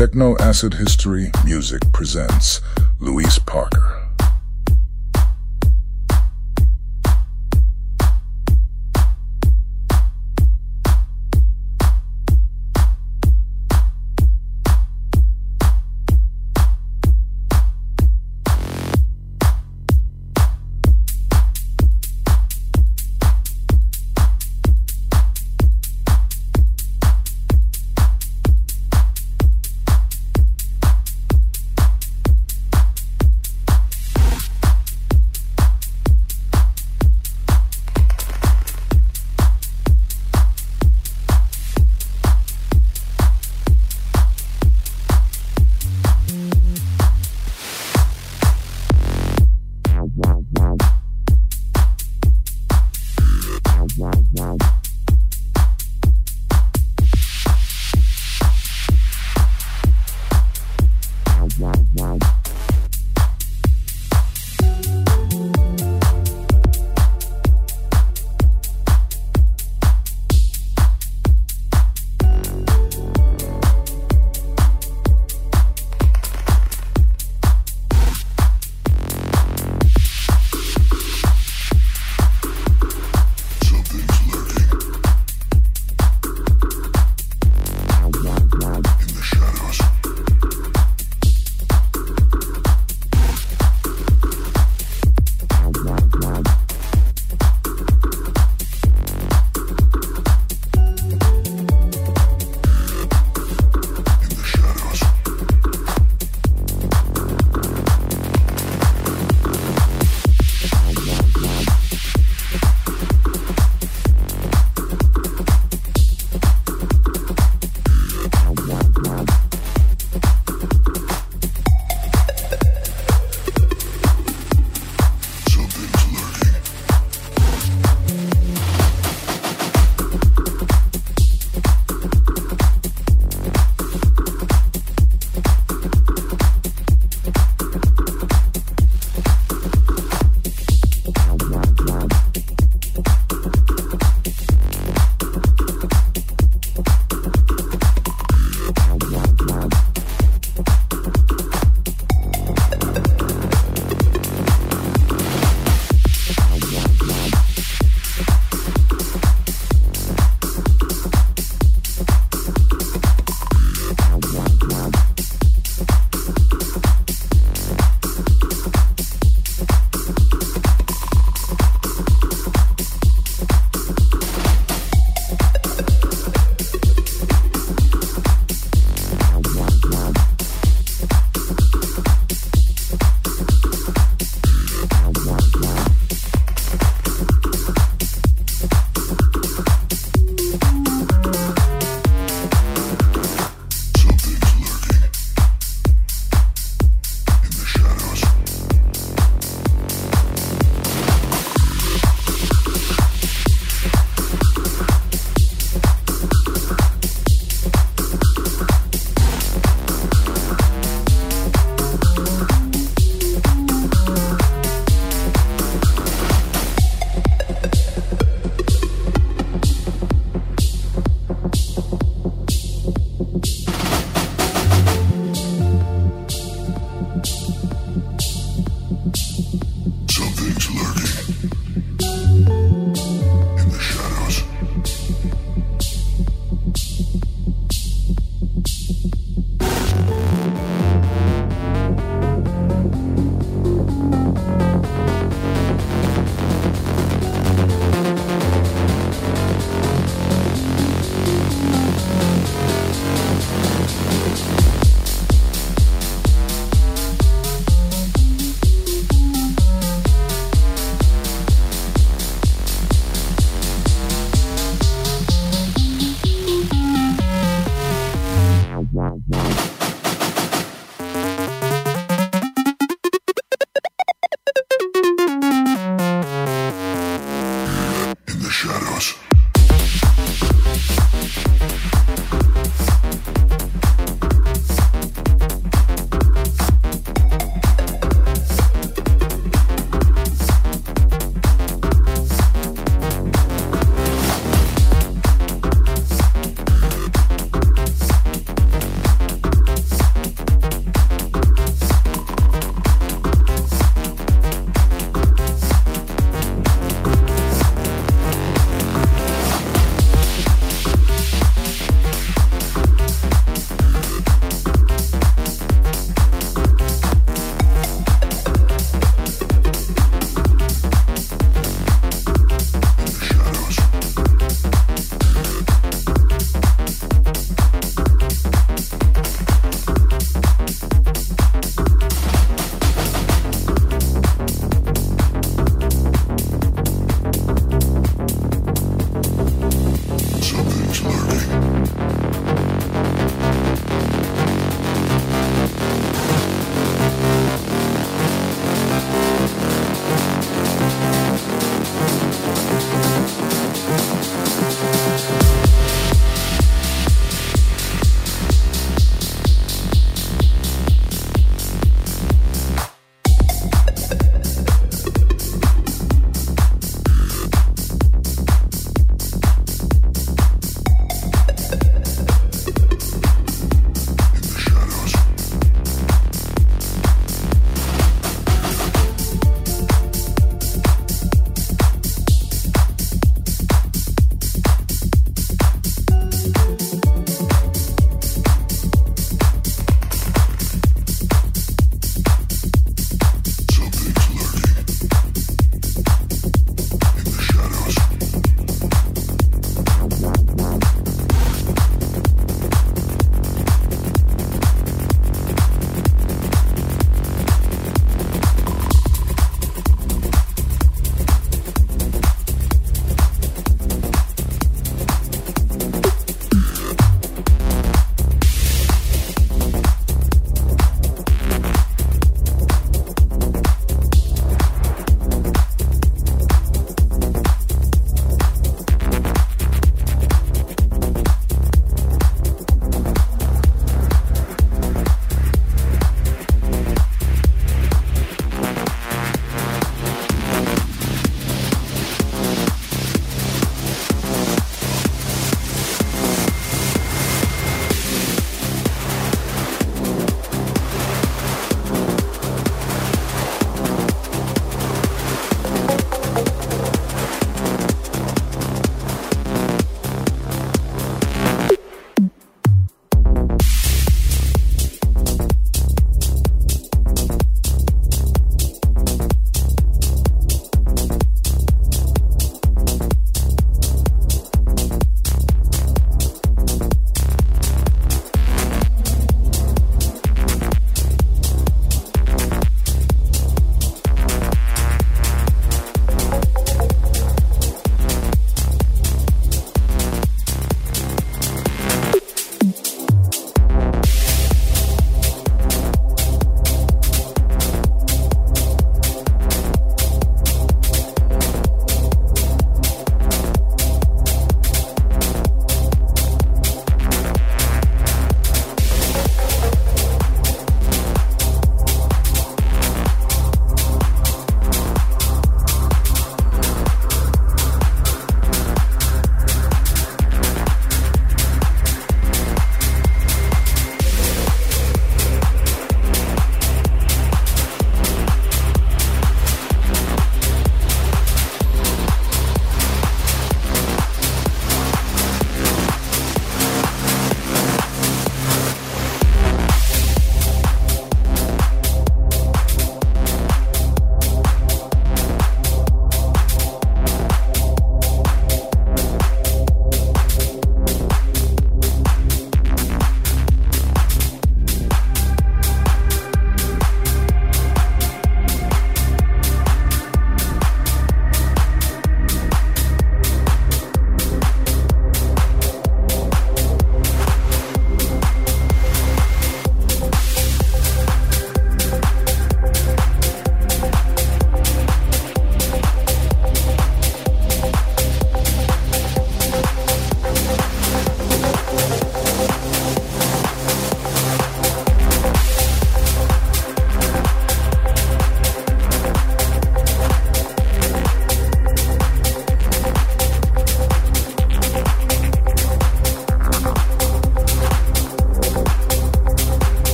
Techno Acid History Music presents Luis Parker.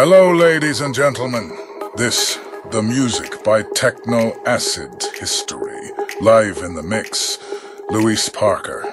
Hello, ladies and gentlemen. This, the music by Techno Acid History. Live in the mix, Luis Parker.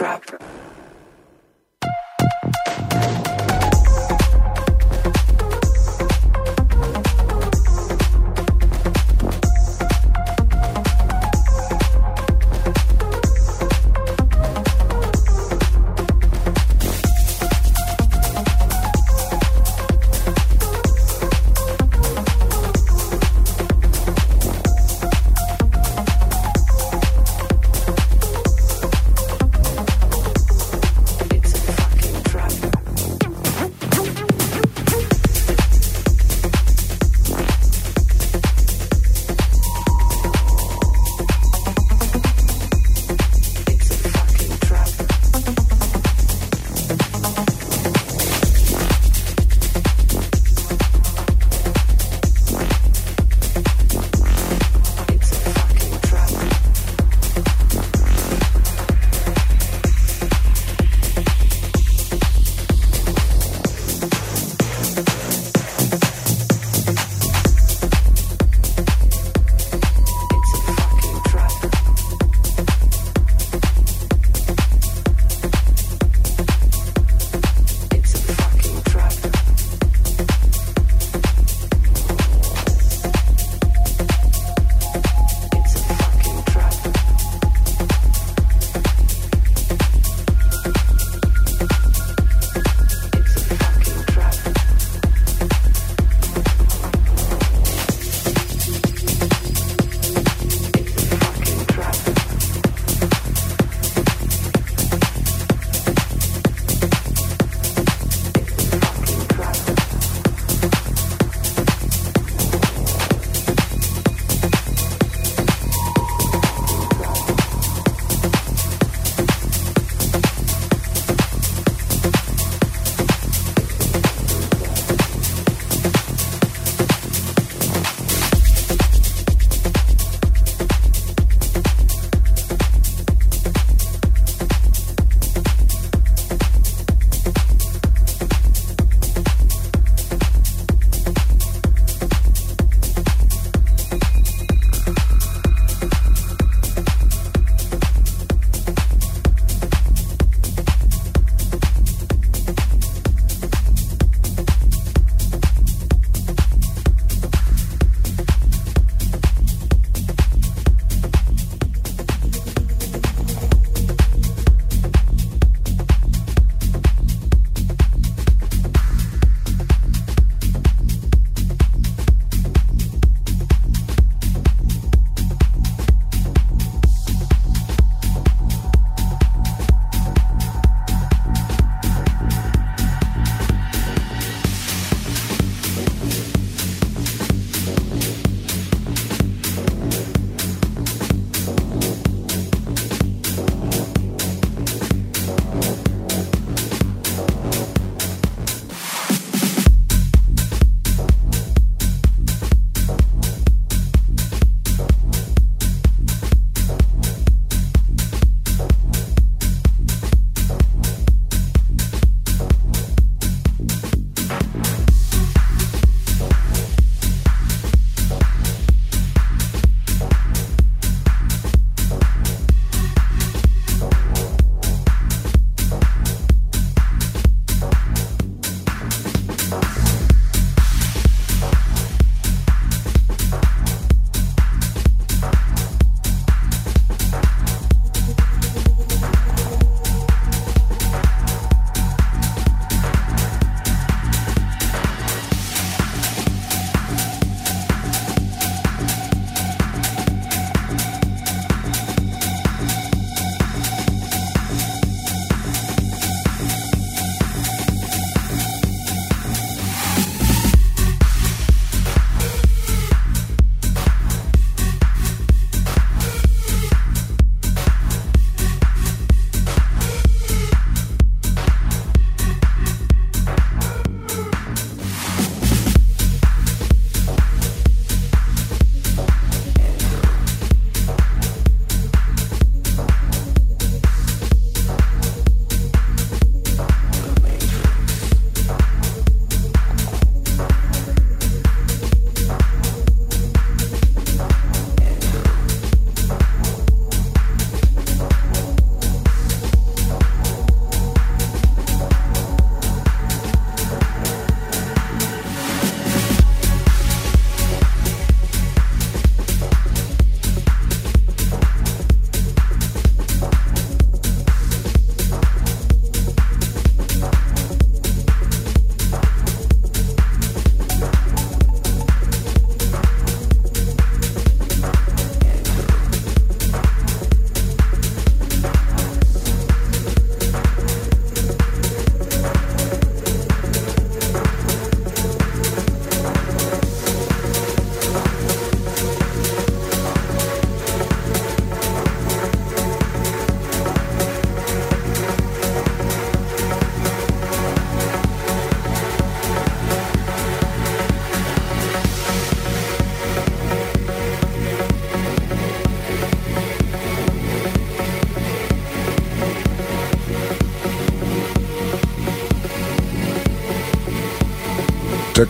Trap.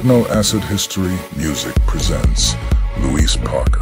Techno Acid History Music presents Luis Parker.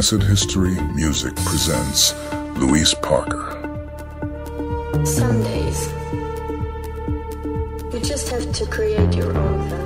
Acid History Music presents Luis Parker. Some days, you just have to create your own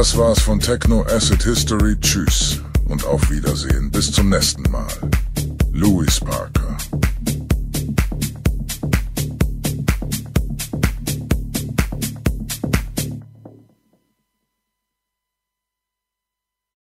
Das war's von Techno Acid History. Tschüss und auf Wiedersehen. Bis zum nächsten Mal.